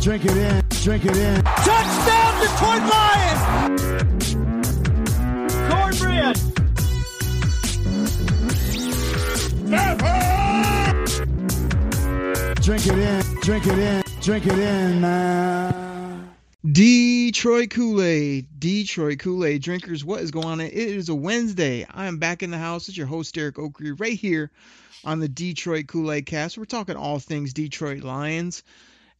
Drink it in, drink it in. Touchdown, Detroit Lions. Cornbread. Drink it in, drink it in, drink it in, man. Detroit Kool-Aid, Detroit Kool-Aid drinkers, what is going on? It is a Wednesday. I am back in the house. It's your host Derek Oakrey right here on the Detroit Kool-Aid Cast. We're talking all things Detroit Lions,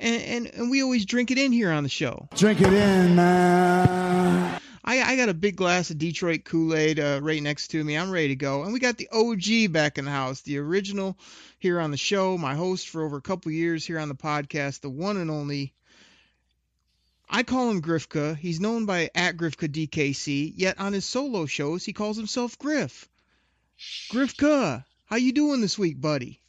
and and, and we always drink it in here on the show. Drink it in, man. I, I got a big glass of Detroit Kool-Aid uh, right next to me. I'm ready to go, and we got the OG back in the house, the original here on the show, my host for over a couple years here on the podcast, the one and only I call him Grifka. He's known by at Grifka DKC. Yet on his solo shows, he calls himself Griff. Grifka, how you doing this week, buddy?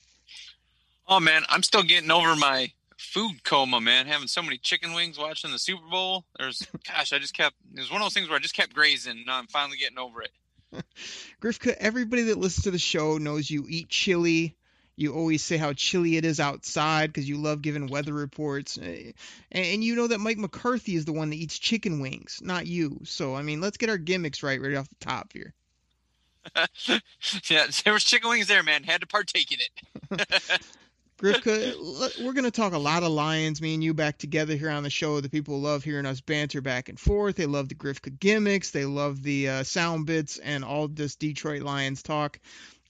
Oh man, I'm still getting over my food coma, man. Having so many chicken wings watching the Super Bowl. There's, gosh, I just kept. It was one of those things where I just kept grazing. and I'm finally getting over it. Grifka, everybody that listens to the show knows you eat chili. You always say how chilly it is outside because you love giving weather reports. And, and you know that Mike McCarthy is the one that eats chicken wings, not you. So, I mean, let's get our gimmicks right right off the top here. yeah, there was chicken wings there, man. Had to partake in it. Grifka, we're going to talk a lot of Lions, me and you back together here on the show. The people love hearing us banter back and forth. They love the Grifka gimmicks. They love the uh, sound bits and all this Detroit Lions talk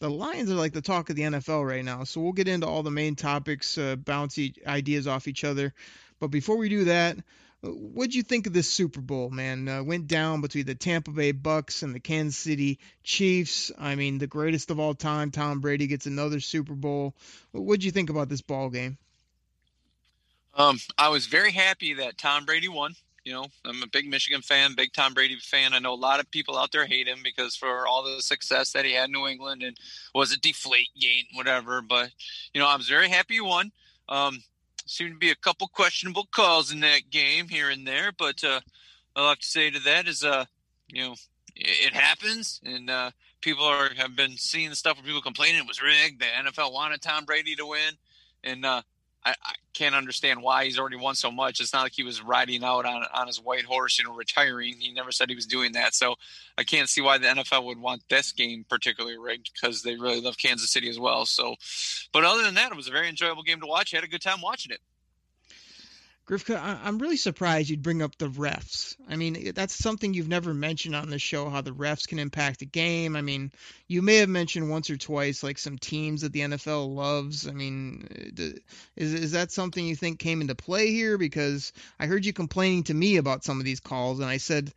the Lions are like the talk of the NFL right now. So we'll get into all the main topics, uh, bounce ideas off each other. But before we do that, what'd you think of this Super Bowl, man? Uh, went down between the Tampa Bay Bucks and the Kansas City Chiefs. I mean, the greatest of all time. Tom Brady gets another Super Bowl. What'd you think about this ball game? Um, I was very happy that Tom Brady won. You know, I'm a big Michigan fan, big Tom Brady fan. I know a lot of people out there hate him because for all the success that he had in New England and was a deflate gate, whatever. But you know, I was very happy he won. Um, seemed to be a couple questionable calls in that game here and there, but uh, I'll have to say to that is, uh, you know, it, it happens, and uh, people are have been seeing stuff where people complaining it was rigged. The NFL wanted Tom Brady to win, and uh, I, I, can't understand why he's already won so much. It's not like he was riding out on on his white horse, you know, retiring. He never said he was doing that. So I can't see why the NFL would want this game particularly rigged because they really love Kansas City as well. So, but other than that, it was a very enjoyable game to watch. I had a good time watching it. Grifka, I'm really surprised you'd bring up the refs. I mean, that's something you've never mentioned on the show, how the refs can impact a game. I mean, you may have mentioned once or twice like some teams that the NFL loves. I mean, uh, is is that something you think came into play here? Because I heard you complaining to me about some of these calls, and I said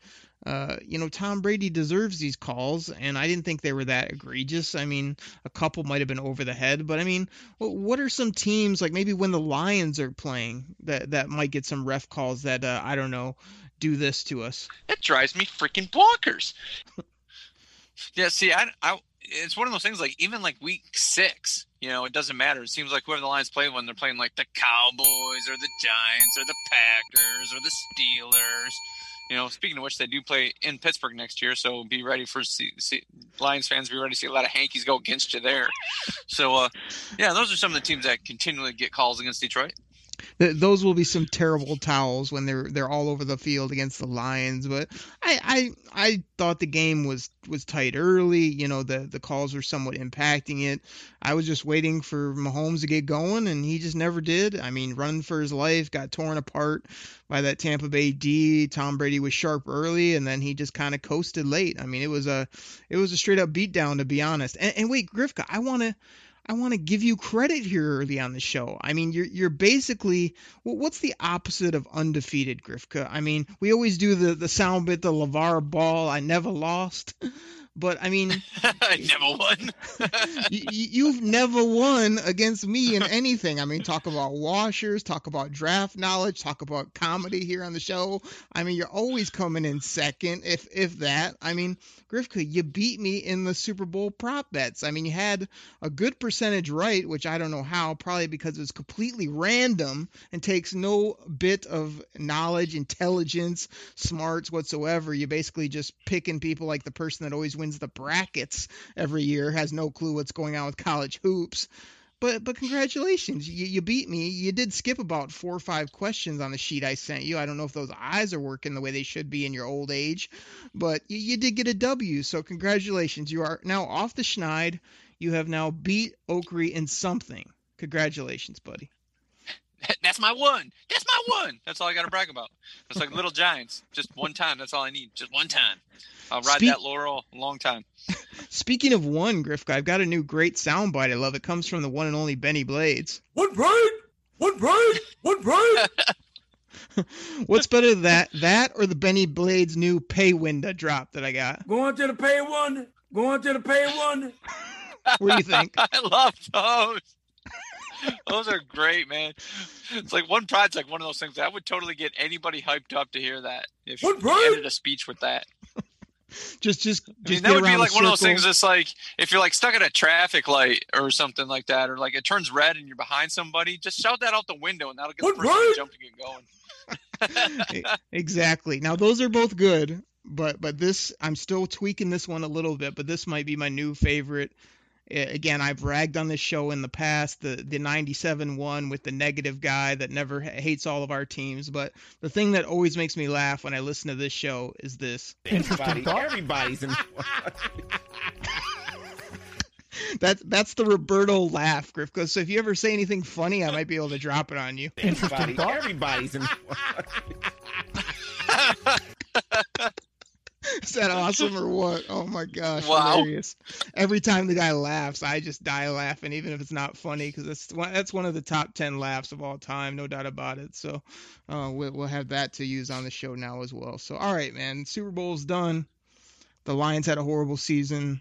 uh, you know, Tom Brady deserves these calls, and I didn't think they were that egregious. I mean, a couple might have been over the head, but I mean, what are some teams like maybe when the Lions are playing that that might get some ref calls that uh, I don't know do this to us? That drives me freaking bonkers. yeah, see, I, I, it's one of those things like even like week six, you know, it doesn't matter. It seems like whoever the Lions play when they're playing like the Cowboys or the Giants or the Packers or the Steelers you know, speaking of which, they do play in Pittsburgh next year, so be ready for see, see, Lions fans. Be ready to see a lot of hankies go against you there. So, uh, yeah, those are some of the teams that continually get calls against Detroit those will be some terrible towels when they're they're all over the field against the Lions. But I I, I thought the game was was tight early. You know the the calls were somewhat impacting it. I was just waiting for Mahomes to get going, and he just never did. I mean, running for his life, got torn apart by that Tampa Bay D. Tom Brady was sharp early, and then he just kind of coasted late. I mean, it was a it was a straight up beatdown to be honest. And, and wait, Grifka, I want to I want to give you credit here early on the show. I mean, you're you're basically well, what's the opposite of undefeated, Grifka? I mean, we always do the the sound bit, the LaVar Ball, I never lost. But I mean, I never won. you, you've never won against me in anything. I mean, talk about washers, talk about draft knowledge, talk about comedy here on the show. I mean, you're always coming in second, if if that. I mean, Grifka, you beat me in the Super Bowl prop bets. I mean, you had a good percentage right, which I don't know how, probably because it's completely random and takes no bit of knowledge, intelligence, smarts whatsoever. You're basically just picking people like the person that always wins the brackets every year, has no clue what's going on with college hoops. But but congratulations, you, you beat me. You did skip about four or five questions on the sheet I sent you. I don't know if those eyes are working the way they should be in your old age, but you, you did get a W. So congratulations, you are now off the schneid. You have now beat Oakry in something. Congratulations, buddy. That's my one. That's my one. That's all I got to brag about. It's like Little Giants. Just one time. That's all I need. Just one time. I'll ride Speak- that laurel a long time. Speaking of one, Grifka, I've got a new great soundbite. I love it. Comes from the one and only Benny Blades. One brain, one brain, one brain. What's better than that that or the Benny Blades new pay window drop that I got? Going to the pay one. Going to the pay one. What do you think? I love those. Those are great, man. It's like one pride's like one of those things that I would totally get anybody hyped up to hear that. If you What pride? ended a speech with that. just just I mean, just that would be like one of those things that's like if you're like stuck at a traffic light or something like that, or like it turns red and you're behind somebody, just shout that out the window and that'll get What the person pride? jumping and going. Exactly. Now those are both good, but but this I'm still tweaking this one a little bit, but this might be my new favorite. A- Again, I've ragged on this show in the past, the the 97 one with the negative guy that never hates all of our teams, but the thing that always makes me laugh when I listen to this show is this. Everybody, everybody's in. That's that's the Roberto laugh, Grifka. So if you ever say anything funny, I might be able to drop it on you. Everybody, everybody's in. Is that awesome or what? Oh my gosh, Wow. hilarious! Every time the guy laughs, I just die laughing, even if it's not funny, because that's one, that's one of the top ten laughs of all time, no doubt about it. So uh, we'll, we'll have that to use on the show now as well. So all right, man, Super Bowl's done. The Lions had a horrible season.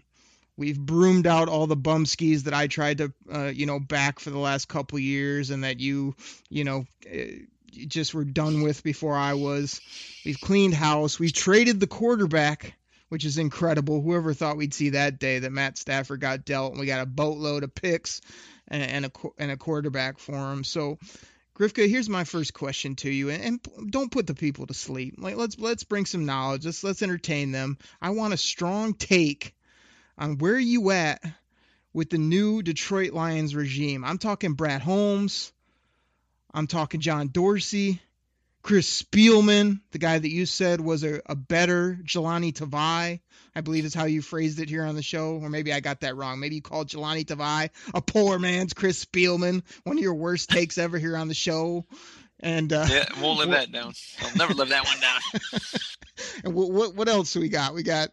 We've broomed out all the bum skis that I tried to, uh, you know, back for the last couple years, and that you, you know, eh, you just were done with before I was. We've cleaned house. We've traded the quarterback, which is incredible. Whoever thought we'd see that day that Matt Stafford got dealt, and we got a boatload of picks and, and a and a quarterback for him. So, Grifka, here's my first question to you, and, and don't put the people to sleep. Like let's let's bring some knowledge. Let's let's entertain them. I want a strong take on where you at with the new Detroit Lions regime. I'm talking Brad Holmes. I'm talking John Dorsey. Chris Spielman, the guy that you said was a, a better Jahlani Tavai, I believe is how you phrased it here on the show, or maybe I got that wrong. Maybe you called Jahlani Tavai a poor man's Chris Spielman, one of your worst takes ever here on the show. And uh, Yeah, we'll live that down. I'll never live that one down. and what, what what else do we got? We got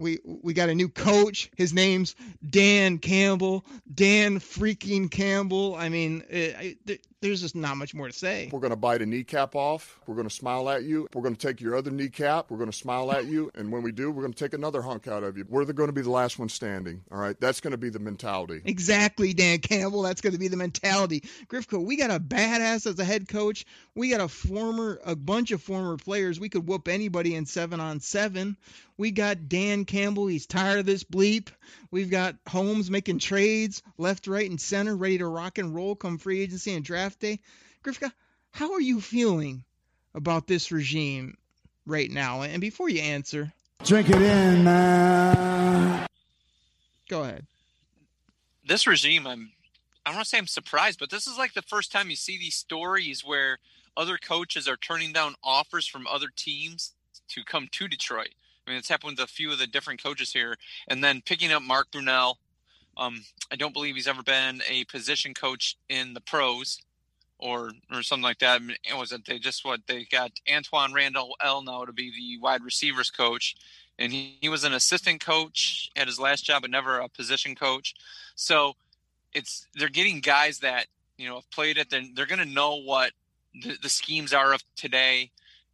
we we got a new coach. His name's Dan Campbell. Dan freaking Campbell. I mean, eh, I, th- there's just not much more to say. We're going to bite a kneecap off. We're going to smile at you. We're going to take your other kneecap. We're going to smile at you. And when we do, we're going to take another hunk out of you. We're going to be the last one standing. All right. That's going to be the mentality. Exactly, Dan Campbell. That's going to be the mentality. Grifka, we got a badass as a head coach. We got a former, a bunch of former players. We could whoop anybody in seven on seven. We got Dan Campbell. He's tired of this bleep. We've got Holmes making trades left, right, and center, ready to rock and roll come free agency and draft day. Grifka, how are you feeling about this regime right now? And before you answer, Drink it in, man. go ahead. this regime, I'm I don't want to say I'm surprised, but this is like the first time you see these stories where other coaches are turning down offers from other teams to come to Detroit. I mean, it's happened with a few of the different coaches here, and then picking up Mark Brunell. Um, I don't believe he's ever been a position coach in the pros, or or something like that. I mean, it was it they just what they got Antwaan Randle El now to be the wide receivers coach, and he, he was an assistant coach at his last job, but never a position coach. So it's they're getting guys that you know have played it. They're, they're going to know what the, the schemes are of today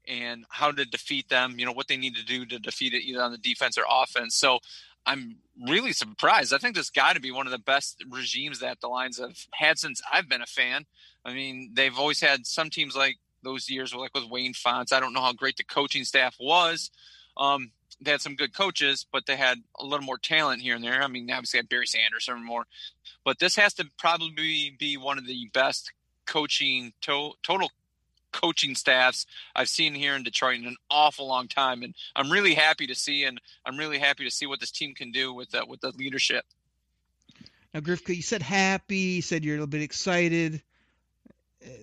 and how to defeat them. You know what they need to do to defeat it, either on the defense or offense. So I'm really surprised. I think this got to be one of the best regimes that the Lions have had since I've been a fan. I mean, they've always had some teams like those years, like with Wayne Fontes. I don't know how great the coaching staff was. Um, they had some good coaches, but they had a little more talent here and there. I mean, obviously had Barry Sanders or more, but this has to probably be one of the best coaching to- total coaching staffs I've seen here in Detroit in an awful long time, and I'm really happy to see, and I'm really happy to see what this team can do with that with the leadership. Now, Grifka, you said happy, you said you're a little bit excited.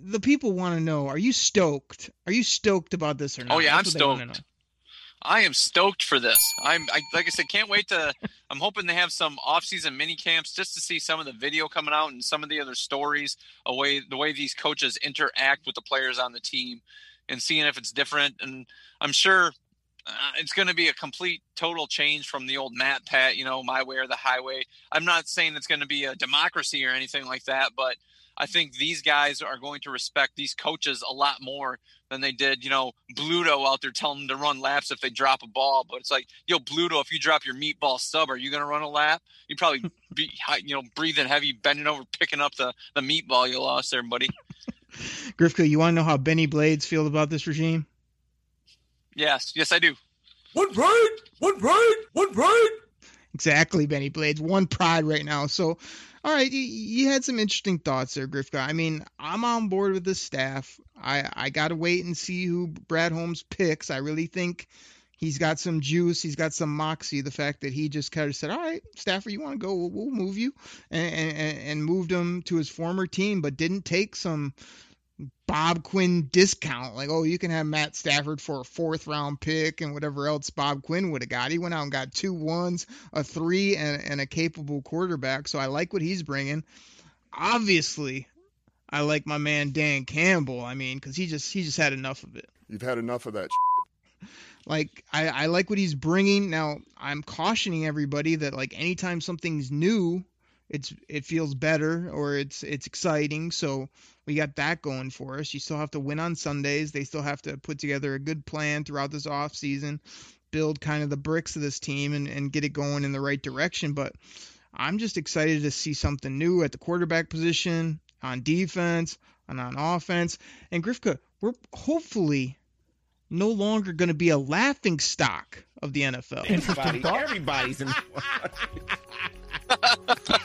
The people want to know: Are you stoked? Are you stoked about this or oh, not? Oh yeah, That's I'm stoked. I am stoked for this. I'm I, like I said, can't wait to. I'm hoping they have some off-season mini camps just to see some of the video coming out and some of the other stories, away the way these coaches interact with the players on the team, and seeing if it's different. And I'm sure uh, it's going to be a complete total change from the old Matt Pat, you know, my way or the highway. I'm not saying it's going to be a democracy or anything like that, but I think these guys are going to respect these coaches a lot more than they did, you know, Bluto out there telling them to run laps if they drop a ball. But it's like, yo, Bluto, if you drop your meatball sub, are you going to run a lap? You probably be, you know, breathing heavy, bending over, picking up the, the meatball you lost there, buddy. Grifka, you want to know how Benny Blades feel about this regime? Yes, yes, I do. One pride, one pride, one pride. Exactly, Benny Blades. One pride right now. So, all right, you, you had some interesting thoughts there, Grifka. I mean, I'm on board with the staff. I I got to wait and see who Brad Holmes picks. I really think he's got some juice. He's got some moxie. The fact that he just kind of said, "All right, Stafford, you want to go? We'll, we'll move you," and, and and moved him to his former team, but didn't take some Bob Quinn discount. Like, oh, you can have Matt Stafford for a fourth round pick and whatever else Bob Quinn would have got. He went out and got two ones, a three, and, and a capable quarterback. So I like what he's bringing. Obviously, I like my man Dan Campbell. I mean, because he just he just had enough of it. You've had enough of that. Like I, I like what he's bringing. Now I'm cautioning everybody that like anytime something's new, it's it feels better or it's it's exciting. So we got that going for us. You still have to win on Sundays. They still have to put together a good plan throughout this off season, build kind of the bricks of this team and, and get it going in the right direction. But I'm just excited to see something new at the quarterback position, on defense, and on offense. And Grifka, we're hopefully no longer going to be a laughing stock of the NFL. Everybody, everybody's in.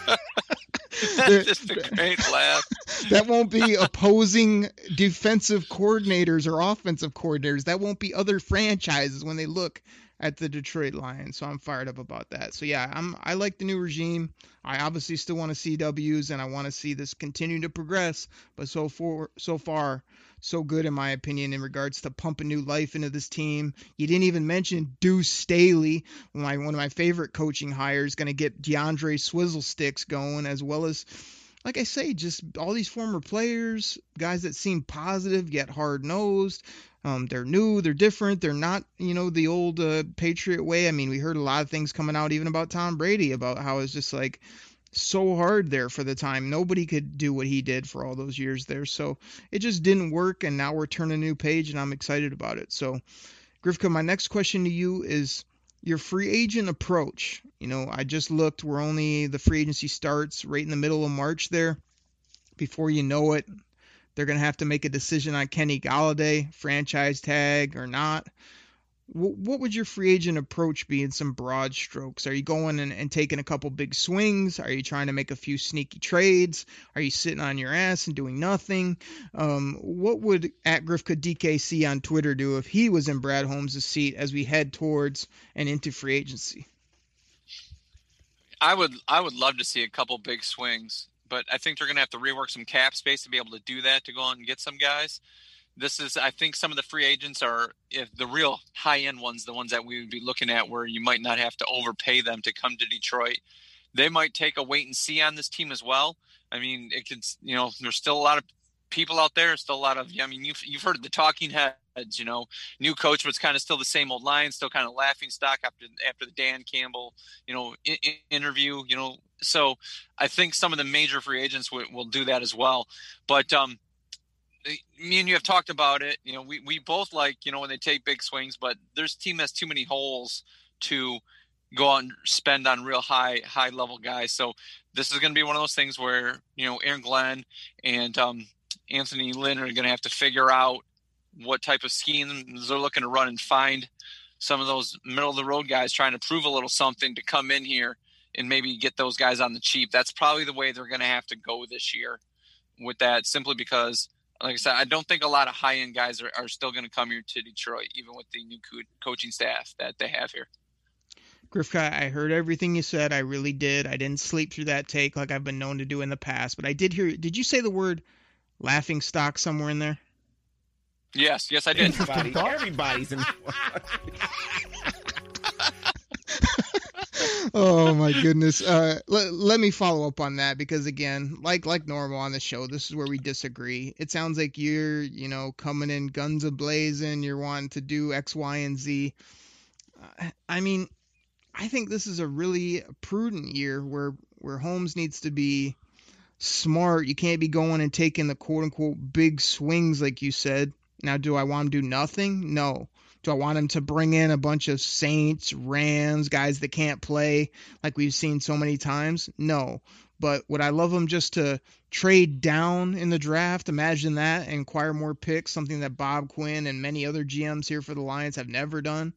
Just a great laugh. that won't be opposing defensive coordinators or offensive coordinators. That won't be other franchises when they look at the Detroit Lions. So I'm fired up about that. So yeah, I'm I like the new regime. I obviously still want to see W's and I want to see this continue to progress. But so for so far, so good in my opinion in regards to pumping new life into this team. You didn't even mention Deuce Staley, my one of my favorite coaching hires, going to get D'Andre Swizzle Sticks going as well as like I say, just all these former players, guys that seem positive yet hard nosed. Um, they're new, they're different, they're not, you know, the old uh, Patriot way. I mean, we heard a lot of things coming out even about Tom Brady about how it's just like so hard there for the time. Nobody could do what he did for all those years there. So it just didn't work, and now we're turning a new page, and I'm excited about it. So, Grifka, my next question to you is your free agent approach. You know, I just looked, we're only the free agency starts right in the middle of March there. Before you know it, they're going to have to make a decision on Kenny Golladay, franchise tag or not. What would your free agent approach be in some broad strokes? Are you going and, and taking a couple big swings? Are you trying to make a few sneaky trades? Are you sitting on your ass and doing nothing? Um, what would at Grifka DKC on Twitter do if he was in Brad Holmes' seat as we head towards and into free agency? I would I would love to see a couple big swings, but I think they're going to have to rework some cap space to be able to do that to go out and get some guys. This is I think some of the free agents are if the real high end ones, the ones that we would be looking at where you might not have to overpay them to come to Detroit. They might take a wait and see on this team as well. I mean, it could you know, there's still a lot of people out there, still a lot of I mean, you've you've heard the talking heads you know, new coach, it's kind of still the same old line, still kind of laughing stock after after the Dan Campbell, you know, in, in interview. You know, so I think some of the major free agents will, will do that as well. But um, me and you have talked about it. You know, we we both like you know when they take big swings, but there's team has too many holes to go out and spend on real high high level guys. So this is going to be one of those things where you know Aaron Glenn and um, Anthony Lynn are going to have to figure out what type of schemes they're looking to run and find some of those middle of the road guys trying to prove a little something to come in here and maybe get those guys on the cheap. That's probably the way they're going to have to go this year with that, simply because, like I said, I don't think a lot of high end guys are, are still going to come here to Detroit, even with the new co- coaching staff that they have here. Grifka, I heard everything you said. I really did. I didn't sleep through that take like I've been known to do in the past, but I did hear. Did you say the word laughing stock somewhere in there? Yes, yes, I did. Everybody, everybody's in. oh my goodness. Uh, let, let me follow up on that because again, like like normal on the show, this is where we disagree. It sounds like you're, you know, coming in guns a blazing. You're wanting to do X, Y, and Z. Uh, I mean, I think this is a really prudent year where where Holmes needs to be smart. You can't be going and taking the quote unquote big swings like you said. Now, do I want him to do nothing? No. Do I want him to bring in a bunch of Saints, Rams, guys that can't play like we've seen so many times? No. But would I love him just to trade down in the draft? Imagine that and acquire more picks, something that Bob Quinn and many other GMs here for the Lions have never done.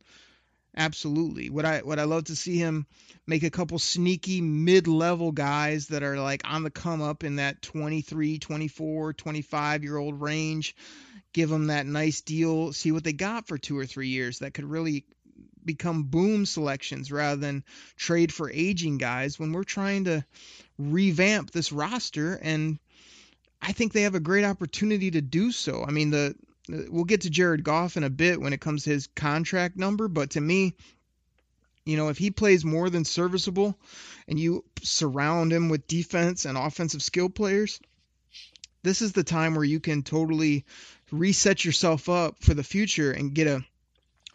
Absolutely. Would I would I love to see him make a couple sneaky mid-level guys that are like on the come up in that 23, 24, 25 year old range give them that nice deal, see what they got for two or three years that could really become boom selections rather than trade for aging guys when we're trying to revamp this roster and I think they have a great opportunity to do so. I mean the we'll get to Jared Goff in a bit when it comes to his contract number, but to me, you know, if he plays more than serviceable and you surround him with defense and offensive skill players, this is the time where you can totally reset yourself up for the future and get a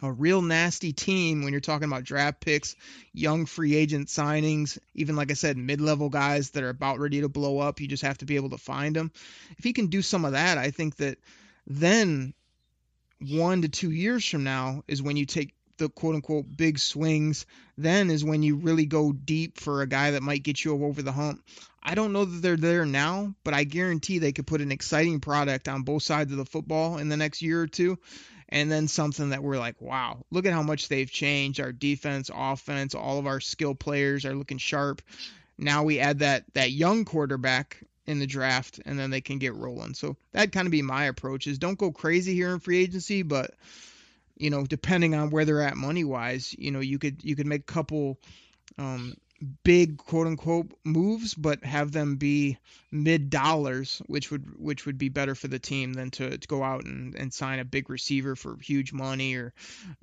a real nasty team when you're talking about draft picks, young free agent signings, even like I said, mid-level guys that are about ready to blow up. You just have to be able to find them. If he can do some of that, I think that then one to two years from now is when you take the quote unquote big swings. Then is when you really go deep for a guy that might get you over the hump. I don't know that they're there now, but I guarantee they could put an exciting product on both sides of the football in the next year or two. And then something that we're like, wow, look at how much they've changed. Our defense, offense, all of our skill players are looking sharp. Now we add that that young quarterback in the draft, and then they can get rolling. So that kind of be my approach: is don't go crazy here in free agency, but you know, depending on where they're at money wise, you know, you could you could make a couple um, big quote unquote moves, but have them be mid dollars, which would which would be better for the team than to, to go out and, and sign a big receiver for huge money or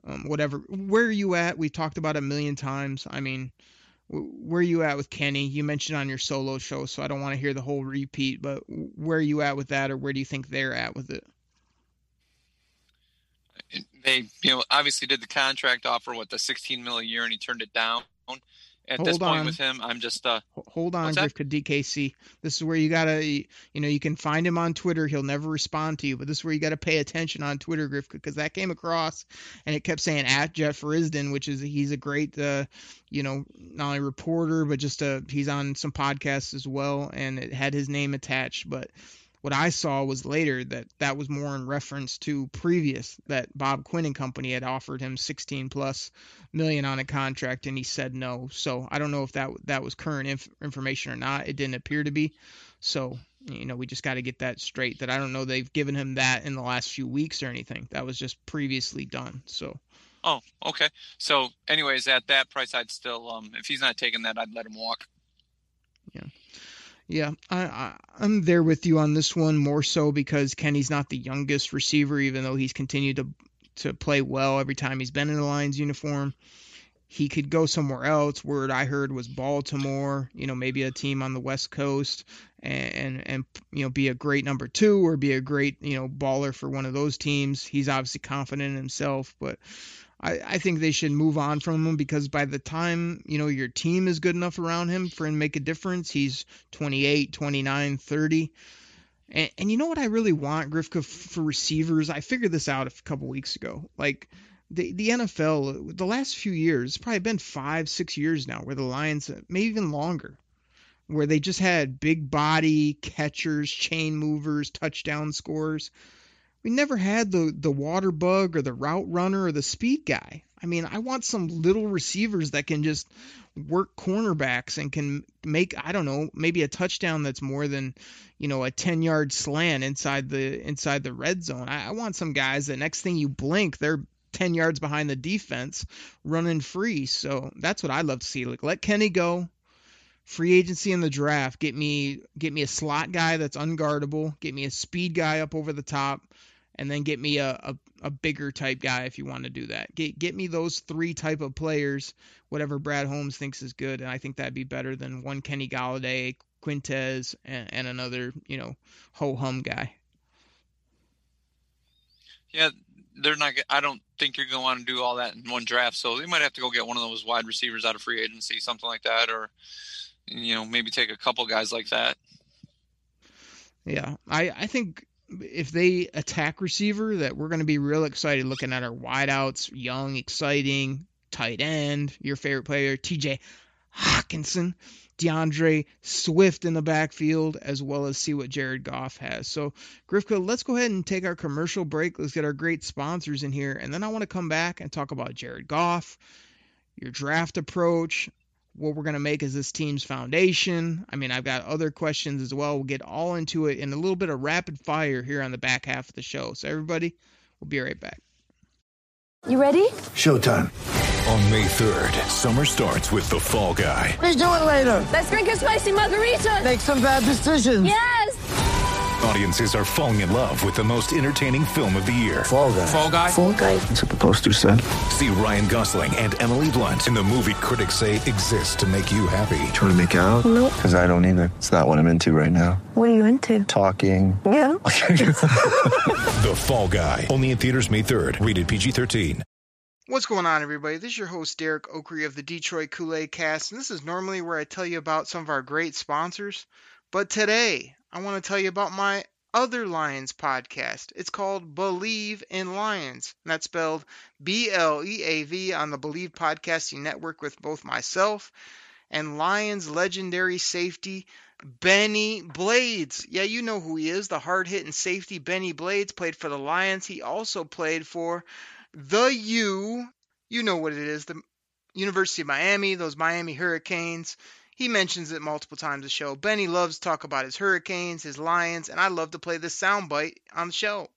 um, whatever. Where are you at? We talked about a million times. I mean, where are you at with Kenny? You mentioned on your solo show, so I don't want to hear the whole repeat, but where are you at with that, or where do you think they're at with it? They, you know, obviously did the contract offer, what the 16 mil a year, and he turned it down at Hold this point on. with him. I'm just uh Hold on, that? Grifka DKC. This is where you gotta, you know, you can find him on Twitter. He'll never respond to you, but this is where you gotta pay attention on Twitter, Grifka, because that came across, and it kept saying at Jeff Risdon, which is he's a great, uh, you know, not only reporter but just uh he's on some podcasts as well, and it had his name attached, but. What I saw was later that that was more in reference to previous that Bob Quinn and company had offered him 16 plus million on a contract and he said no. So I don't know if that that was current inf- information or not. It didn't appear to be. So you know we just got to get that straight. That I don't know they've given him that in the last few weeks or anything. That was just previously done. So oh okay. So anyways, at that price, I'd still um if he's not taking that, I'd let him walk. yeah, I, I I'm there with you on this one more so because Kenny's not the youngest receiver, even though he's continued to to play well every time he's been in the Lions uniform. He could go somewhere else. Word I heard was Baltimore, you know, maybe a team on the West Coast, and, and and you know be a great number two or be a great you know baller for one of those teams. He's obviously confident in himself, but I, I think they should move on from him because by the time you know your team is good enough around him for him to make a difference, he's 28, 29, 30. And, and you know what I really want, Grifka, for receivers? I figured this out a couple weeks ago. Like the the NFL the last few years, probably been five six years now, where the Lions maybe even longer, where they just had big body catchers, chain movers, touchdown scorers. We never had the the water bug or the route runner or the speed guy. I mean, I want some little receivers that can just work cornerbacks and can make I don't know maybe a touchdown that's more than you know a 10 yard slant inside the inside the red zone. I, I want some guys that next thing you blink they're 10 yards behind the defense running free. So that's what I'd love to see. Like let Kenny go. Free agency in the draft. Get me get me a slot guy that's unguardable. Get me a speed guy up over the top and then get me a, a, a, bigger type guy if you want to do that. Get get me those three type of players, whatever Brad Holmes thinks is good, and I think that'd be better than one Kenny Golladay, Quintez, and, and another you know ho hum guy. Yeah, they're not. I don't think you're going to want to do all that in one draft. So they might have to go get one of those wide receivers out of free agency, something like that, or you know maybe take a couple guys like that. Yeah, I I think if they attack receiver, that we're going to be real excited looking at our wideouts, young, exciting, tight end, your favorite player, T.J. Hockenson, D'Andre Swift in the backfield, as well as see what Jared Goff has. So, Grifka, let's go ahead and take our commercial break. Let's get our great sponsors in here, and then I want to come back and talk about Jared Goff, your draft approach, what we're going to make as this team's foundation. I mean, I've got other questions as well. We'll get all into it in a little bit of rapid fire here on the back half of the show. So, everybody, we'll be right back. You ready? Showtime. On May 3rd, summer starts with The Fall Guy. Let's do it later. Let's drink a spicy margarita. Make some bad decisions. Yes. Audiences are falling in love with the most entertaining film of the year. Fall guy. Fall guy. Fall guy. That's what the poster said. See Ryan Gosling and Emily Blunt in the movie critics say exists to make you happy. Trying to make it out? Nope. Because I don't either. It's not what I'm into right now. What are you into? Talking. Yeah. The Fall Guy. Only in theaters May 3rd. Rated PG-13. What's going on, everybody? This is your host, Derek Oakrey of the Detroit Kool-Aid Cast, and this is normally where I tell you about some of our great sponsors. But today, I want to tell you about my other Lions podcast. It's called Bleav in Lions. And that's spelled B L E A V on the Bleav Podcasting Network with both myself and Lions legendary safety Benny Blades. Yeah, you know who he is, the hard hitting safety Benny Blades played for the Lions. He also played for the U. You know what it is, the University of Miami, those Miami Hurricanes. He mentions it multiple times the show. Benny loves to talk about his Hurricanes, his Lions, and I love to play this soundbite on the show.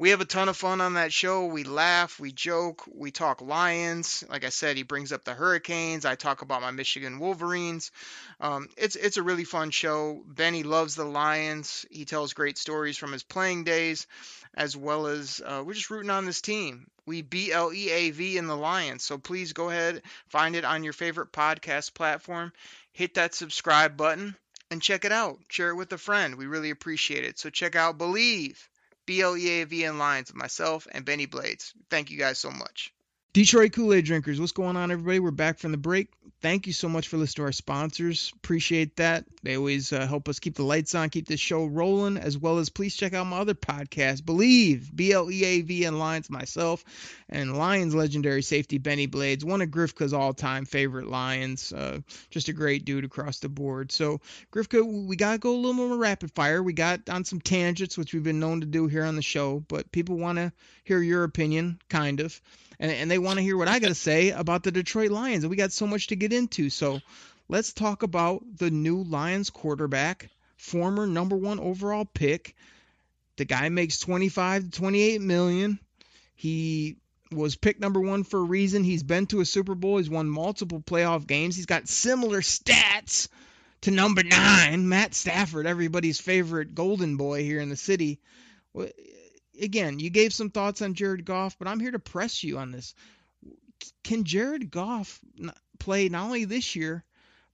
We have a ton of fun on that show. We laugh, we joke, we talk Lions. Like I said, he brings up the Hurricanes. I talk about my Michigan Wolverines. Um, it's it's a really fun show. Benny loves the Lions. He tells great stories from his playing days, as well as uh, we're just rooting on this team. We B L E A V in the Lions. So please go ahead, find it on your favorite podcast platform, hit that subscribe button, and check it out. Share it with a friend. We really appreciate it. So check out Bleav. B L E A V in Lions myself and Benny Blades. Thank you guys so much. Detroit Kool Aid drinkers, what's going on, everybody? We're back from the break. Thank you so much for listening to our sponsors. Appreciate that. They always uh, help us keep the lights on, keep this show rolling, as well as please check out my other podcast, Bleav, B L E A V, and Lions, myself, and Lions legendary safety Benny Blades, one of Grifka's all time favorite Lions. Uh, just a great dude across the board. So, Grifka, we got to go a little more rapid fire. We got on some tangents, which we've been known to do here on the show, but people want to hear your opinion, kind of and, and they want to hear what I got to say about the Detroit Lions. And we got so much to get into. So let's talk about the new Lions quarterback, former number one overall pick. The guy makes 25 to 28 million. He was picked number one for a reason. He's been to a Super Bowl. He's won multiple playoff games. He's got similar stats to number nine, Matt Stafford, everybody's favorite golden boy here in the city again, you gave some thoughts on Jared Goff, but I'm here to press you on this. Can Jared Goff play not only this year,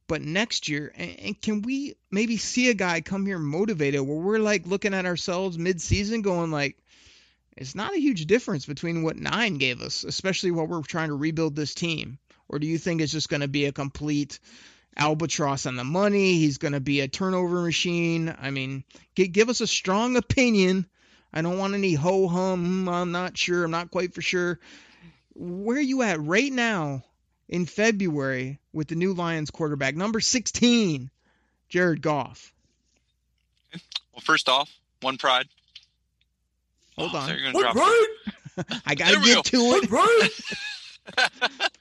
but next year? And, can we maybe see a guy come here motivated where we're like looking at ourselves mid-season going like, it's not a huge difference between what nine gave us, especially while we're trying to rebuild this team. Or do you think it's just going to be a complete albatross on the money? He's going to be a turnover machine. I mean, give us a strong opinion I don't want any ho hum. I'm not sure. I'm not quite for sure. Where are you at right now in February with the new Lions quarterback, number 16, Jared Goff? Well, first off, one pride. Hold Oh, on. so you're gonna drop I got to There we get to it.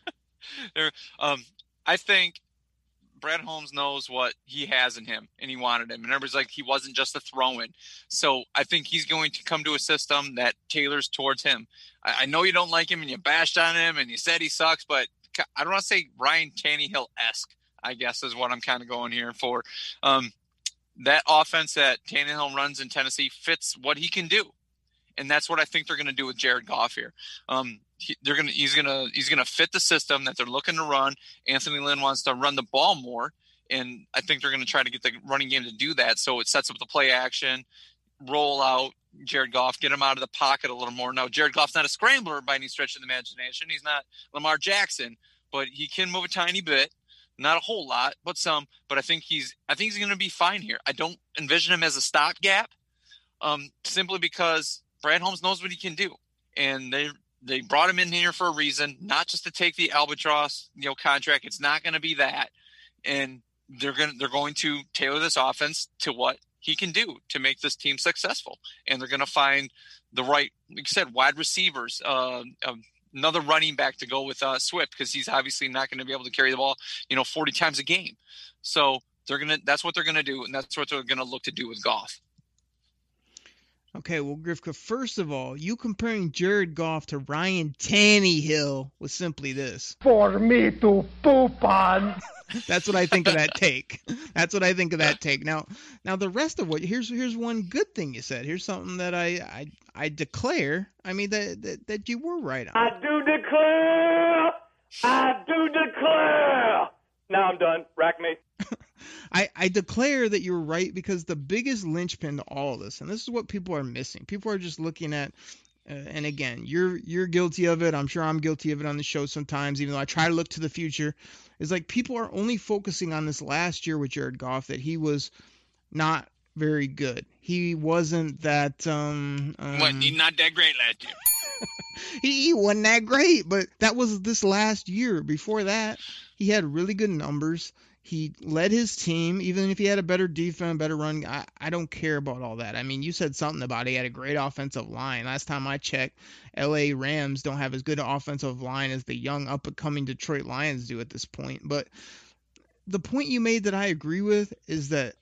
there, um, I think Brad Holmes knows what he has in him, and he wanted him. And everybody's like, he wasn't just a throw-in. So I think he's going to come to a system that tailors towards him. I, I know you don't like him, and you bashed on him, and you said he sucks, but I don't want to say Ryan Tannehill esque. I guess is what I'm kind of going here for. Um, that offense that Tannehill runs in Tennessee fits what he can do, and that's what I think they're going to do with Jared Goff here. Um, he, they're gonna he's gonna he's gonna fit the system that they're looking to run. Anthony Lynn wants to run the ball more, and I think they're gonna try to get the running game to do that. So it sets up the play action, roll out Jared Goff, get him out of the pocket a little more. Now Jared Goff's not a scrambler by any stretch of the imagination. He's not Lamar Jackson, but he can move a tiny bit. Not a whole lot, but some. But I think he's I think he's going to be fine here. I don't envision him as a stopgap, um, simply because Brad Holmes knows what he can do, and they they brought him in here for a reason, not just to take the albatross you know contract. It's not going to be that, and they're going they're going to tailor this offense to what he can do to make this team successful, and they're going to find the right, like you said, wide receivers. Uh, another running back to go with uh, Swift because he's obviously not going to be able to carry the ball, you know, 40 times a game. So they're gonna. That's what they're gonna do, and that's what they're gonna look to do with Goff. Okay, well, Grifka, first of all, you comparing Jared Goff to Ryan Tannehill was simply this. For me to poop on. That's what I think of that take. That's what I think of that take. Now, now the rest of what here's here's one good thing you said. Here's something that I I, I declare. I mean that, that that you were right on. I do declare. I do declare. Now I'm done. Rack me. I, I declare that you're right because the biggest linchpin to all of this, and this is what people are missing. People are just looking at, uh, and again, you're you're guilty of it. I'm sure I'm guilty of it on the show sometimes, even though I try to look to the future. Is like people are only focusing on this last year with Jared Goff that he was not very good. He wasn't that. Um, um, What, he's not that great last year. he, he wasn't that great, but that was this last year. Before that, he had really good numbers. He led his team, even if he had a better defense, better run. I, I don't care about all that. I mean, you said something about he had a great offensive line. Last time I checked, LA Rams don't have as good an offensive line as the young up and coming Detroit Lions do at this point. But the point you made that I agree with is that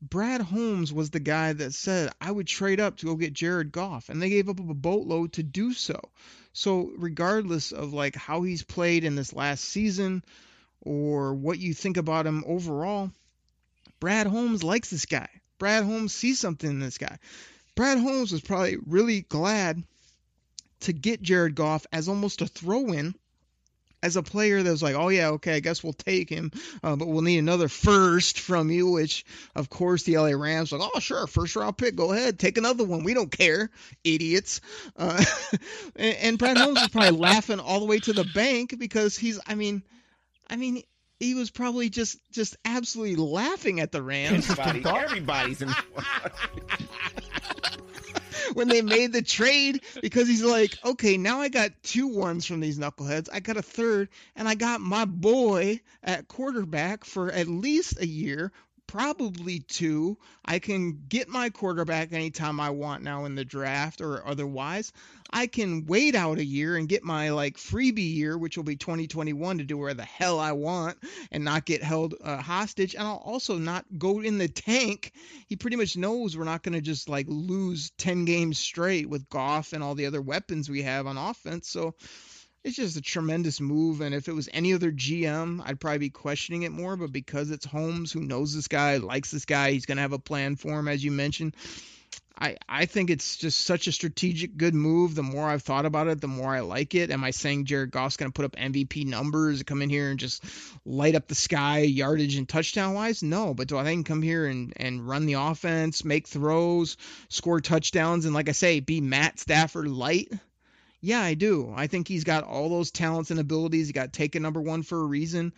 Brad Holmes was the guy that said I would trade up to go get Jared Goff, and they gave up a boatload to do so. So regardless of like how he's played in this last season or what you think about him overall, Brad Holmes likes this guy. Brad Holmes sees something in this guy. Brad Holmes was probably really glad to get Jared Goff as almost a throw-in as a player that was like, oh yeah, okay, I guess we'll take him, uh, but we'll need another first from you. Which, of course, the LA Rams like, oh sure, first round pick, go ahead, take another one. We don't care, idiots. Uh, and, and Brad Holmes was probably laughing all the way to the bank because he's, I mean, I mean. He was probably just just absolutely laughing at the Rams Everybody, everybody's in. when they made the trade because he's like, okay, now I got two ones from these knuckleheads. I got a third, and I got my boy at quarterback for at least a year, probably two. I can get my quarterback anytime I want now in the draft or otherwise. I can wait out a year and get my like freebie year, which will be 2021, to do where the hell I want and not get held uh, hostage. And I'll also not go in the tank. He pretty much knows we're not going to just like lose 10 games straight with Goff and all the other weapons we have on offense. So it's just a tremendous move. And if it was any other GM, I'd probably be questioning it more. But because it's Holmes, who knows this guy, likes this guy, he's going to have a plan for him, as you mentioned. I, I think it's just such a strategic good move. The more I've thought about it, the more I like it. Am I saying Jared Goff's going to put up MVP numbers, come in here and just light up the sky, yardage and touchdown wise? No, but do I think come here and, and run the offense, make throws, score touchdowns, and like I say, be Matt Stafford light? Yeah, I do. I think he's got all those talents and abilities. He got taken number one for a reason.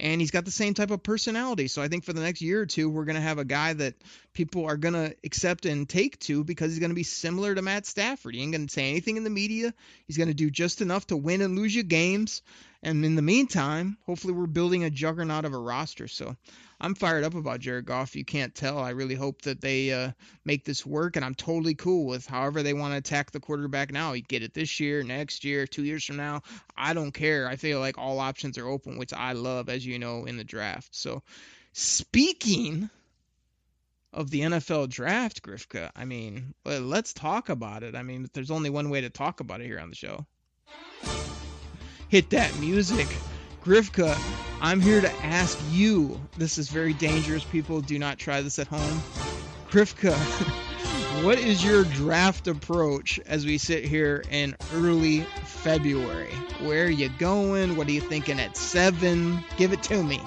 And he's got the same type of personality. So I think for the next year or two, we're going to have a guy that people are going to accept and take to because he's going to be similar to Matt Stafford. He ain't going to say anything in the media. He's going to do just enough to win and lose you games. And in the meantime, hopefully we're building a juggernaut of a roster. So I'm fired up about Jared Goff. You can't tell. I really hope that they uh, make this work, and I'm totally cool with however they want to attack the quarterback now. You get it this year, next year, two years from now. I don't care. I feel like all options are open, which I love, as you know, in the draft. So, speaking of the NFL draft, Grifka, I mean, let's talk about it. I mean, there's only one way to talk about it here on the show. Hit that music. Grifka, I'm here to ask you. This is very dangerous, people. Do not try this at home. Grifka, what is your draft approach as we sit here in early February? Where are you going? What are you thinking at seven? Give it to me.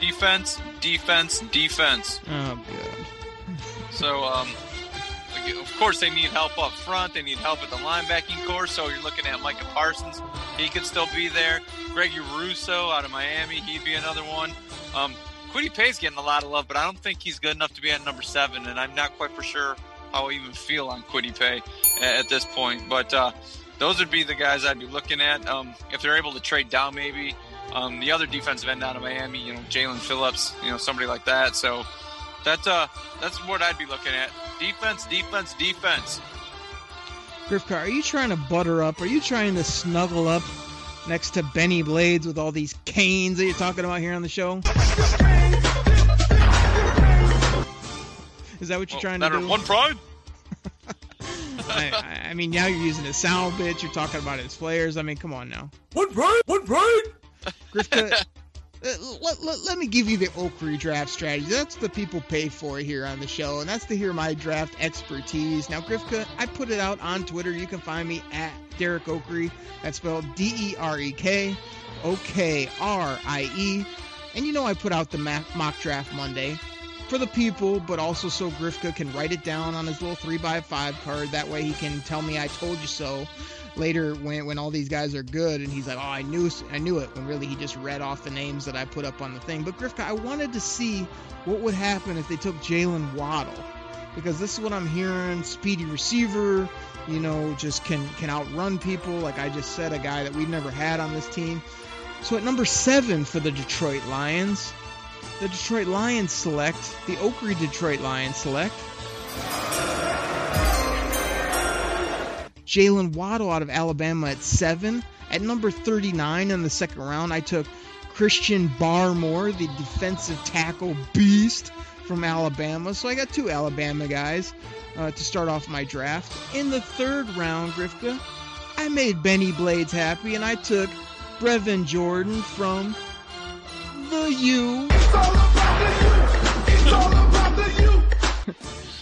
Defense, defense, defense. Oh, good. So, um, of course, they need help up front. They need help at the linebacking corps. So you're looking at Micah Parsons. He could still be there. Gregory Rousseau out of Miami. He'd be another one. Um, Kwity Paye's getting a lot of love, but I don't think he's good enough to be at number seven. And I'm not quite for sure how I even feel on Kwity Pay at this point. But uh, those would be the guys I'd be looking at. Um, if they're able to trade down, maybe. Um, the other defensive end out of Miami, you know, Jaelan Phillips, you know, somebody like that. So that's uh that's what I'd be looking at. Defense, defense, defense. Grifka, are you trying to butter up? Are you trying to snuggle up next to Benny Blades with all these canes that you're talking about here on the show? Is that what you're well, trying to do? One pride. I, I, mean, now you're using his sound bits. You're talking about his flares. I mean, come on now. One pride. One pride. Grifka, Uh, let, let, let, me give you the Okrie draft strategy. That's what people pay for here on the show, and that's to hear my draft expertise. Now, Grifka, I put it out on Twitter. You can find me at Derek Okrie. That's spelled D E R E K O K R I E. And you know I put out the mock draft Monday for the people, but also so Grifka can write it down on his little 3x5 card. That way he can tell me I told you so later when when all these guys are good and he's like, "Oh, I knew I knew it." When really he just read off the names that I put up on the thing. But Grifka, I wanted to see what would happen if they took Jaylen Waddle. Because this is what I'm hearing, speedy receiver, you know, just can can outrun people like I just said a guy that we've never had on this team. So at number 7 for the Detroit Lions, the Detroit Lions select the Okrie Detroit Lions select Jaylen Waddle out of Alabama at seven. At number 39 in the second round, I took Christian Barmore, the defensive tackle beast from Alabama. So I got two Alabama guys uh, to start off my draft. In the third round, Grifka, I made Benny Blades happy and I took Brevin Jordan from the U.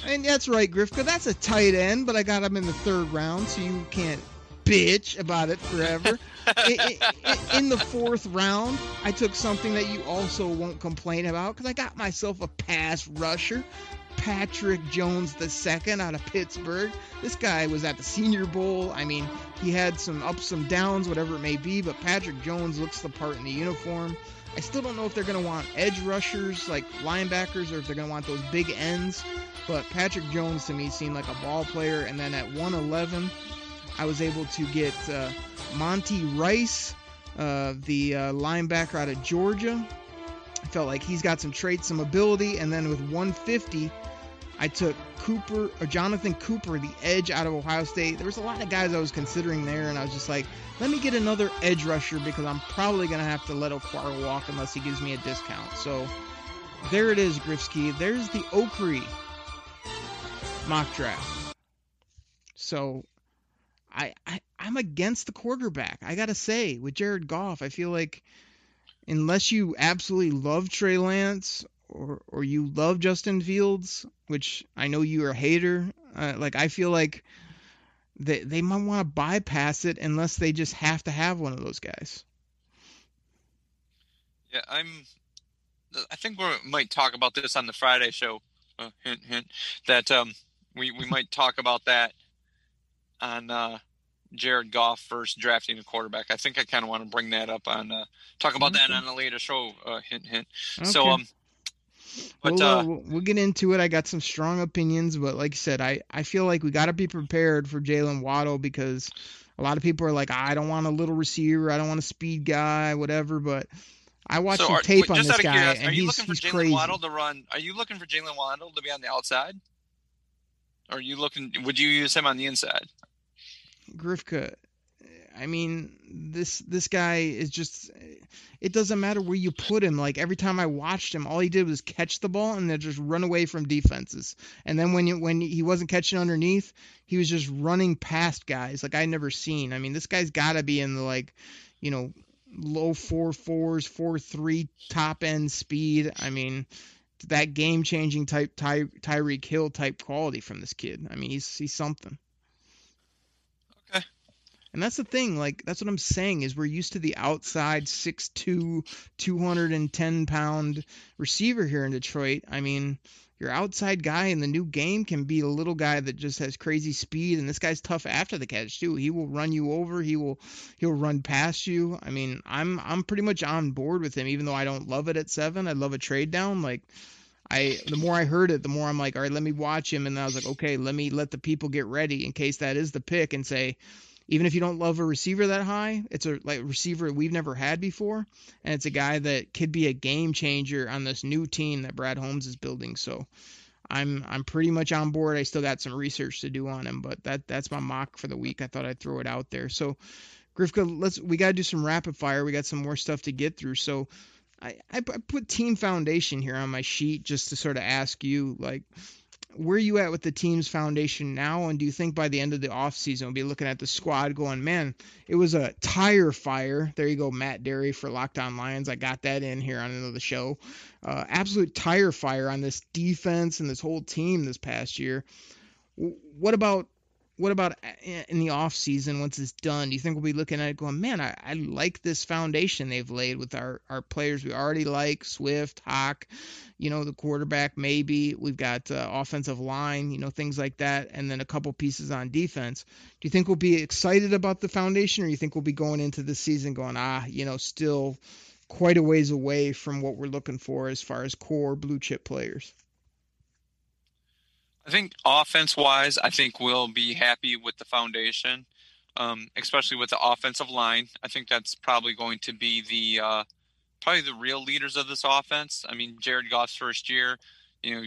And that's right, Grifka. That's a tight end, but I got him in the third round, so you can't bitch about it forever. in the fourth round, I took something that you also won't complain about because I got myself a pass rusher. Patrick Jones II out of Pittsburgh. This guy was at the Senior Bowl. I mean, he had some ups, some downs, whatever it may be, but Patrick Jones looks the part in the uniform. I still don't know if they're going to want edge rushers like linebackers or if they're going to want those big ends. But Patrick Jones to me seemed like a ball player. And then at 111, I was able to get uh, Monty Rice, uh, the uh, linebacker out of Georgia. I felt like he's got some traits, some ability. And then with 150, I took Cooper or Jonathan Cooper, the edge out of Ohio State. There was a lot of guys I was considering there, and I was just like, let me get another edge rusher because I'm probably gonna have to let Okwara walk unless he gives me a discount. So there it is, Grifsky. There's the Okrie mock draft. So I, I I'm against the quarterback. I gotta say, with Jared Goff, I feel like unless you absolutely love Trey Lance or or you love Justin Fields, which I know you're a hater, uh, like I feel like they they might want to bypass it unless they just have to have one of those guys. Yeah, I'm. I think we might talk about this on the Friday show. Uh, hint, hint. That um, we we might talk about that on uh, Jared Goff first drafting a quarterback. I think I kind of want to bring that up on uh, talk about that on a later show. Uh, hint, hint. Okay. So um, but we'll, uh, uh, we'll we'll get into it. I got some strong opinions, but like I said, I, I feel like we got to be prepared for Jaylen Waddle because a lot of people are like, I don't want a little receiver, I don't want a speed guy, whatever. But I watched so some are, tape on this guy, curiosity, and are you he's, looking for he's Jaylen crazy. Waddle to run? Are you looking for Jaylen Waddle to be on the outside? Or are you looking? Would you use him on the inside? Grifka, I mean, this this guy is just. It doesn't matter where you put him. Like every time I watched him, all he did was catch the ball and then just run away from defenses. And then when you, when he wasn't catching underneath, he was just running past guys like I never seen. I mean, this guy's got to be in the like, you know, low four fours, four three top end speed. I mean, that game changing type Ty, Tyreek Hill type quality from this kid. I mean, he's he's something. And that's the thing, like that's what I'm saying is we're used to the outside 6'2", 210 pound receiver here in Detroit. I mean, your outside guy in the new game can be a little guy that just has crazy speed, and this guy's tough after the catch too. He will run you over. He will he'll run past you. I mean, I'm I'm pretty much on board with him, even though I don't love it at seven. I love a trade down. Like I the more I heard it, the more I'm like, all right, let me watch him. And I was like, okay, let me let the people get ready in case that is the pick and say, even if you don't love a receiver that high, it's a like receiver we've never had before, and it's a guy that could be a game changer on this new team that Brad Holmes is building. So I'm I'm pretty much on board. I still got some research to do on him, but that that's my mock for the week. I thought I'd throw it out there. So Grifka, let's we got to do some rapid fire. We got some more stuff to get through. So I, I I put team foundation here on my sheet just to sort of ask you like where are you at with the team's foundation now? And do you think by the end of the offseason we'll be looking at the squad going man it was a tire fire. There you go matt derry for lockdown lions. I got that in here on another show. Uh, absolute tire fire on this defense and this whole team this past year. What about what about in the off season once it's done? Do you think we'll be looking at it going, man, I, I like this foundation they've laid with our, our players we already like, Swift, Hawk, you know, the quarterback maybe. We've got uh, offensive line, you know, things like that, and then a couple pieces on defense. Do you think we'll be excited about the foundation, or you think we'll be going into the season going, ah, you know, still quite a ways away from what we're looking for as far as core blue chip players? I think offense wise, I think we'll be happy with the foundation, um, especially with the offensive line. I think that's probably going to be the uh, probably the real leaders of this offense. I mean, Jared Goff's first year, you know,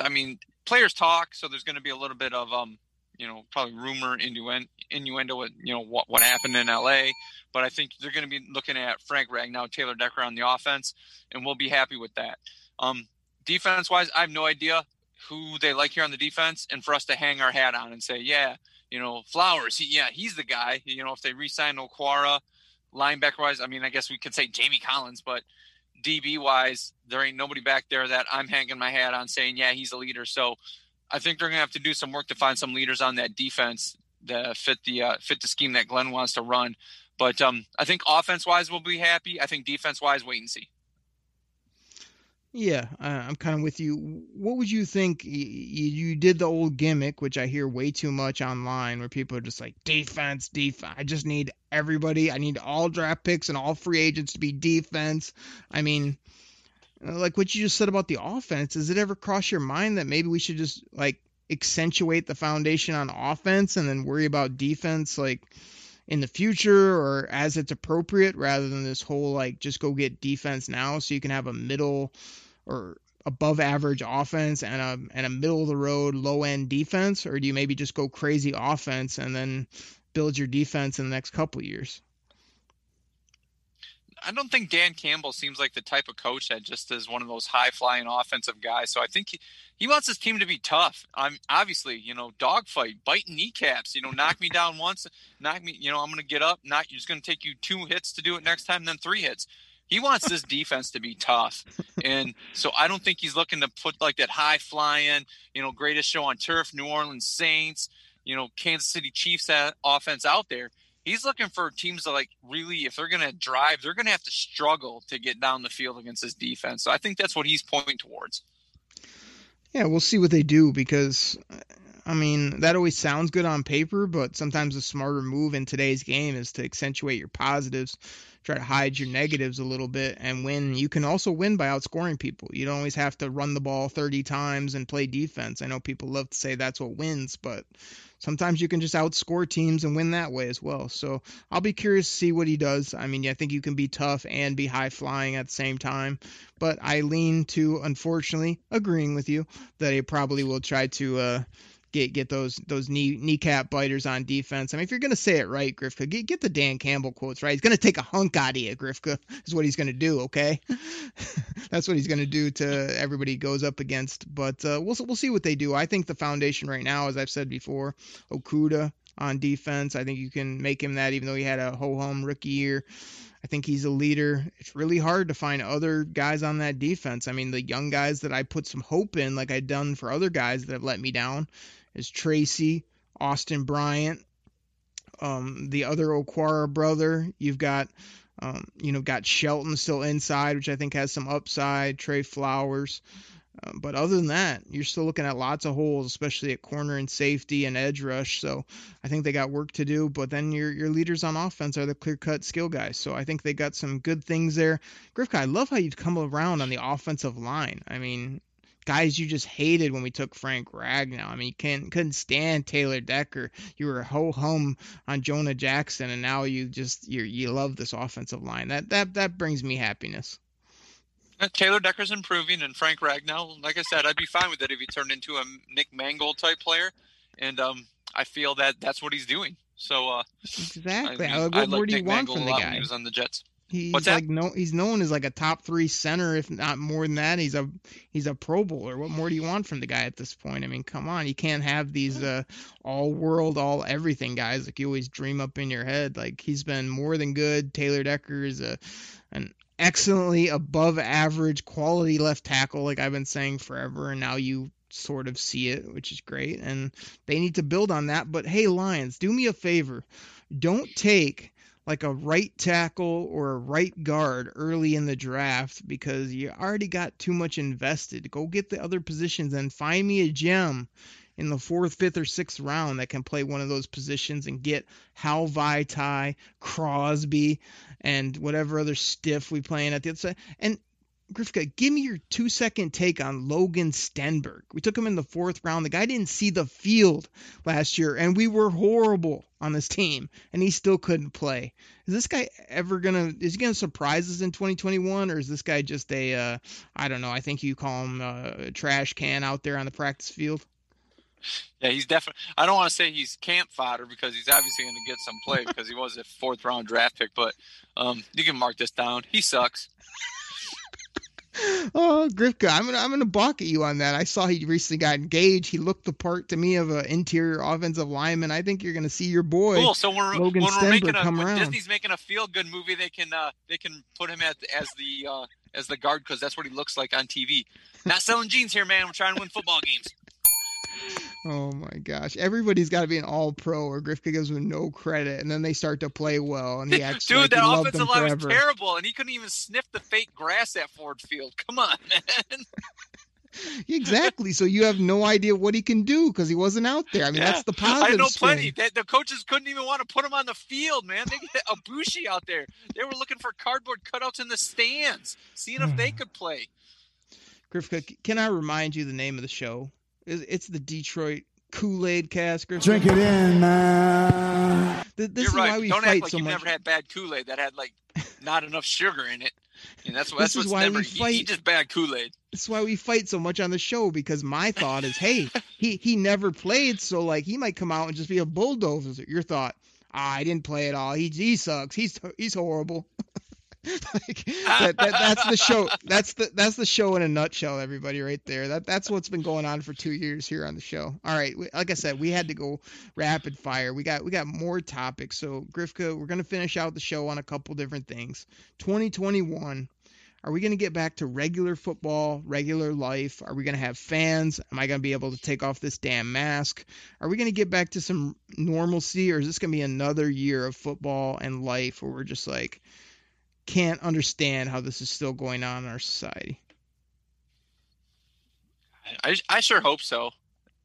I mean, players talk, so there's going to be a little bit of um, you know, probably rumor innuendo, innuendo with you know what what happened in LA. But I think they're going to be looking at Frank Ragnow, Taylor Decker on the offense, and we'll be happy with that. Um, defense wise, I have no idea who they like here on the defense, and for us to hang our hat on and say, yeah, you know, Flowers, he, yeah, he's the guy. You know, if they re-sign Okwara, linebacker wise, I mean, I guess we could say Jamie Collins, but DB wise, there ain't nobody back there that I'm hanging my hat on saying, yeah, he's a leader. So I think they're gonna have to do some work to find some leaders on that defense that fit the uh, fit the scheme that Glenn wants to run. But um, I think offense wise, we'll be happy. I think defense wise, wait and see. Yeah, I'm kind of with you. What would you think? You, you did the old gimmick, which I hear way too much online, where people are just like defense, defense. I just need everybody. I need all draft picks and all free agents to be defense. I mean, uh, like what you just said about the offense. Does it ever cross your mind that maybe we should just like accentuate the foundation on offense and then worry about defense, like? in the future or as it's appropriate rather than this whole like just go get defense now so you can have a middle or above average offense and a and a middle of the road low end defense or do you maybe just go crazy offense and then build your defense in the next couple years I don't think Dan Campbell seems like the type of coach that just is one of those high flying offensive guys. So I think he, he wants his team to be tough. I'm obviously, you know, dogfight, biting kneecaps, you know, knock me down once, knock me, you know, I'm going to get up, not, it's going to take you two hits to do it next time, then three hits. He wants this defense to be tough. And so I don't think he's looking to put like that high flying, you know, greatest show on turf, New Orleans Saints, you know, Kansas City Chiefs offense out there. He's looking for teams that like really if they're going to drive they're going to have to struggle to get down the field against this defense. So i think that's what he's pointing towards. Yeah we'll see what they do because I mean, that always sounds good on paper, but sometimes a smarter move in today's game is to accentuate your positives, try to hide your negatives a little bit, and win. You can also win by outscoring people. You don't always have to run the ball 30 times and play defense. I know people love to say that's what wins, but sometimes you can just outscore teams and win that way as well. So I'll be curious to see what he does. I mean, I think you can be tough and be high flying at the same time, but I lean to, unfortunately, agreeing with you that he probably will try to. Uh, get get those those knee kneecap biters on defense. I mean, if you're gonna say it right, Grifka, get get the Dan Campbell quotes right. He's gonna take a hunk out of you, Grifka. Is what he's gonna do. Okay, that's what he's gonna do to everybody he goes up against. But uh, we'll we'll see what they do. I think the foundation right now, as I've said before, Okudah on defense. I think you can make him that, even though he had a ho hum rookie year. I think he's a leader. It's really hard to find other guys on that defense. I mean, the young guys that I put some hope in, like I've done for other guys that have let me down, is Tracy, Austin Bryant, um, the other Okwara brother. You've got, um, you know, got Shelton still inside, which I think has some upside. Trey Flowers. Uh, but other than that, you're still looking at lots of holes, especially at corner and safety and edge rush. So I think they got work to do. But then your your leaders on offense are the clear cut skill guys. So I think they got some good things there. Grifka, I love how you've come around on the offensive line. I mean, guys you just hated when we took Frank Ragnow. I mean, you can't, couldn't stand Taylor Decker. You were ho hum on Jonah Jackson, and now you just you you love this offensive line. That that that brings me happiness. Uh, Taylor Decker's improving, and Frank Ragnow, like I said, I'd be fine with it if he turned into a Nick Mangold type player, and um, I feel that that's what he's doing. So uh, exactly, I mean, what more do you Nick want Mangold from the guy? he was on the Jets. He's What's like no, he's known as like a top three center, if not more than that. He's a he's a Pro Bowler. What more do you want from the guy at this point? I mean, come on, you can't have these uh, all world, all everything guys like you always dream up in your head. Like he's been more than good. Taylor Decker is a an excellently above average quality left tackle, like I've been saying forever, and now you sort of see it, which is great. And they need to build on that. But hey, Lions, do me a favor, don't take like a right tackle or a right guard early in the draft because you already got too much invested. Go get the other positions and find me a gem in the fourth, fifth, or sixth round that can play one of those positions and get Hal Vaitai, Crosby, and whatever other stiff we playing at the other side. And Grifka, give me your two second take on Logan Stenberg. We took him in the fourth round. The guy didn't see the field last year, and we were horrible on this team, and he still couldn't play. Is this guy ever gonna? Is he gonna surprise us in 2021, or is this guy just a? Uh, I don't know. I think you call him a trash can out there on the practice field. Yeah, he's definitely. I don't want to say he's camp fodder because he's obviously going to get some play because he was a fourth round draft pick. But um, you can mark this down. He sucks oh, Grifka, I'm gonna I'm gonna balk at you on that. I saw he recently got engaged. He looked the part to me of an interior offensive lineman. I think you're gonna see your boy. Cool. So we're, Logan when we're making a, when. Disney's making a feel good movie, they can uh, they can put him at as the uh, as the guard because that's what he looks like on TV. Not selling jeans here, man. We're trying to win football games. Oh my gosh! Everybody's got to be an All Pro, or Grifka gives him no credit, and then they start to play well, and he acts Dude, like that offensive line was terrible, and he couldn't even sniff the fake grass at Ford Field. Come on, man. exactly. So you have no idea what he can do because he wasn't out there. I mean, yeah. that's the positive. I know spin. plenty. That the coaches couldn't even want to put him on the field, man. They get a Bushi out there. They were looking for cardboard cutouts in the stands, seeing if they could play. Grifka, can I remind you the name of the show? It's the Detroit Kool Aid cast. Drink it in, man. This You're is right. why we Don't fight act like so you've much. never had bad Kool Aid that had like not enough sugar in it. And that's, This that's is what's why never. we He, fight. he just bad Kool Aid. That's why we fight so much on the show because my thought is, hey, he he never played, so like he might come out and just be a bulldozer. Your thought, ah, I didn't play at all. He he sucks. He's he's horrible. like that, that, that's the show. That's the that's the show in a nutshell. Everybody, right there. That that's what's been going on for two years here on the show. All right, we, like I said, we had to go rapid fire. We got we got more topics. So Grifka, we're gonna finish out the show on a couple different things. 2021. Are we going to get back to regular football, regular life? Are we going to have fans? Am I going to be able to take off this damn mask? Are we going to get back to some normalcy, or is this going to be another year of football and life where we're just like can't understand how this is still going on in our society? I, I sure hope so.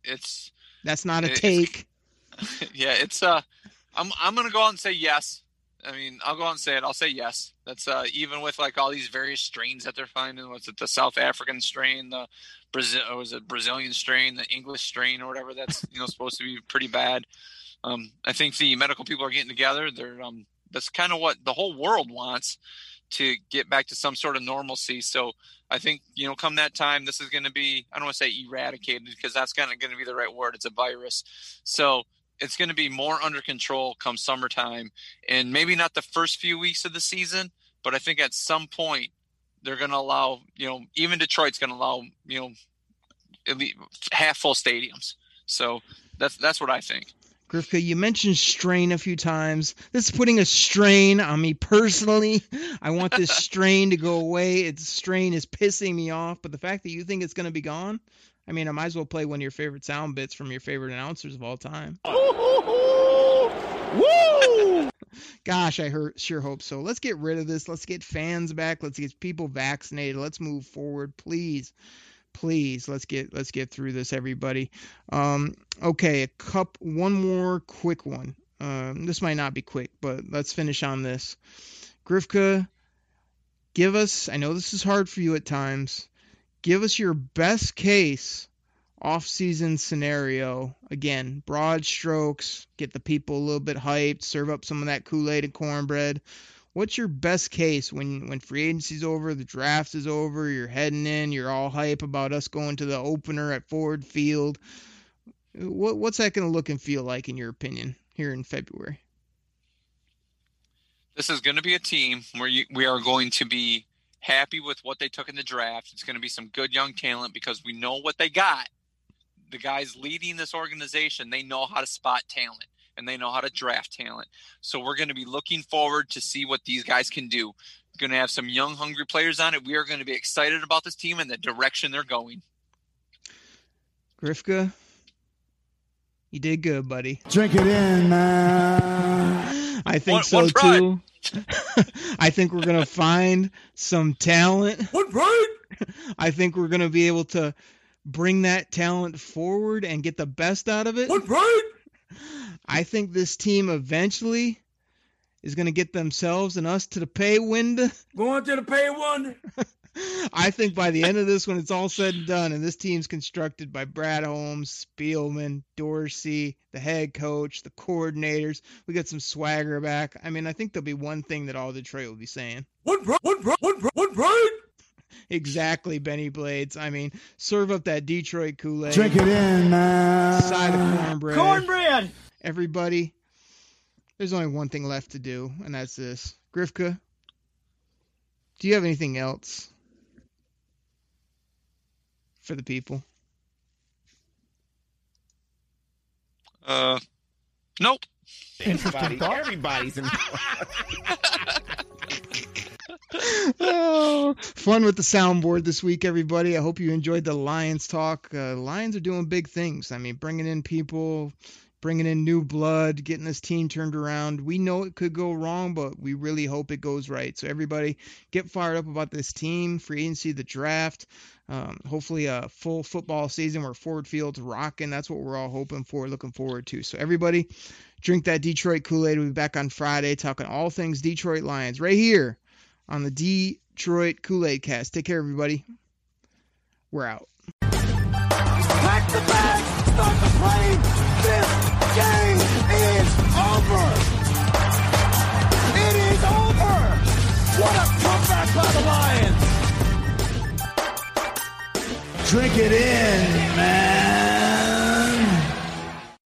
It's That's not a It- take. yeah, it's uh, I'm I'm gonna go out and say yes. I mean, I'll go out and say it. I'll say yes. That's uh, even with like all these various strains that they're finding. Was it the South African strain, the Brazil, was it Brazilian strain, the English strain, or whatever? That's you know supposed to be pretty bad. Um, I think the medical people are getting together. They're um, that's kind of what the whole world wants to get back to some sort of normalcy. So I think you know, come that time, this is going to be I don't want to say eradicated because that's kind of going to be the right word. It's a virus, so it's going to be more under control come summertime, and maybe not the first few weeks of the season, but I think at some point they're going to allow you know even Detroit's going to allow you know at least half full stadiums. So that's that's what I think. Grifka, you mentioned strain a few times. This is putting a strain on me personally. I want this strain to go away. Its strain is pissing me off, but the fact that you think it's going to be gone, I mean, I might as well play one of your favorite sound bits from your favorite announcers of all time. Woo! Gosh, I heard, sure hope so. Let's get rid of this. Let's get fans back. Let's get people vaccinated. Let's move forward, please. Please, let's get let's get through this, everybody. Um, okay, a cup. One more quick one. Um, this might not be quick, but let's finish on this. Grifka, give us. I know this is hard for you at times. Give us your best case off-season scenario. Again, broad strokes. Get the people a little bit hyped. Serve up some of that Kool-Aid and cornbread. What's your best case when when free agency's over, the draft is over, you're heading in, you're all hype about us going to the opener at Ford Field. What what's that going to look and feel like in your opinion here in February? this is going to be a team where you, we are going to be happy with what they took in the draft. It's going to be some good young talent because we know what they got. The guys leading this organization, they know how to spot talent and they know how to draft talent. So we're going to be looking forward to see what these guys can do. Going to have some young, hungry players on it. We are going to be excited about this team and the direction they're going. Grifka, you did good, buddy. Drink it in, man. I think One- so one too. I think we're gonna find some talent. What right? I think we're gonna be able to bring that talent forward and get the best out of it. What right? I think this team eventually is gonna get themselves and us to the pay window. Going to the pay one. I think by the end of this, when it's all said and done, and this team's constructed by Brad Holmes, Spielman, Dorsey, the head coach, the coordinators, we got some swagger back. I mean, I think there'll be one thing that all Detroit will be saying. What right? What right? What right? What right? Exactly, Benny Blades. I mean, serve up that Detroit Kool-Aid. Drink it in, man. Side of cornbread. Cornbread. Everybody, there's only one thing left to do, and that's this. Grifka, do you have anything else for the people? Uh, nope. Everybody, everybody's in. oh, fun with the soundboard this week, everybody. I hope you enjoyed the Lions talk. Uh, Lions are doing big things. I mean, bringing in people, bringing in new blood, getting this team turned around. We know it could go wrong, but we really hope it goes right. So everybody, get fired up about this team, free agency, the draft. Um, hopefully, a full football season where Ford Field's rocking. That's what we're all hoping for, looking forward to. So everybody, drink that Detroit Kool-Aid. We'll be back on Friday talking all things Detroit Lions right here on the Detroit Kool-Aid Cast. Take care, everybody. We're out. Pack the bag. Start the plane. This game is over. It is over. What a comeback by the Lions. Drink it in.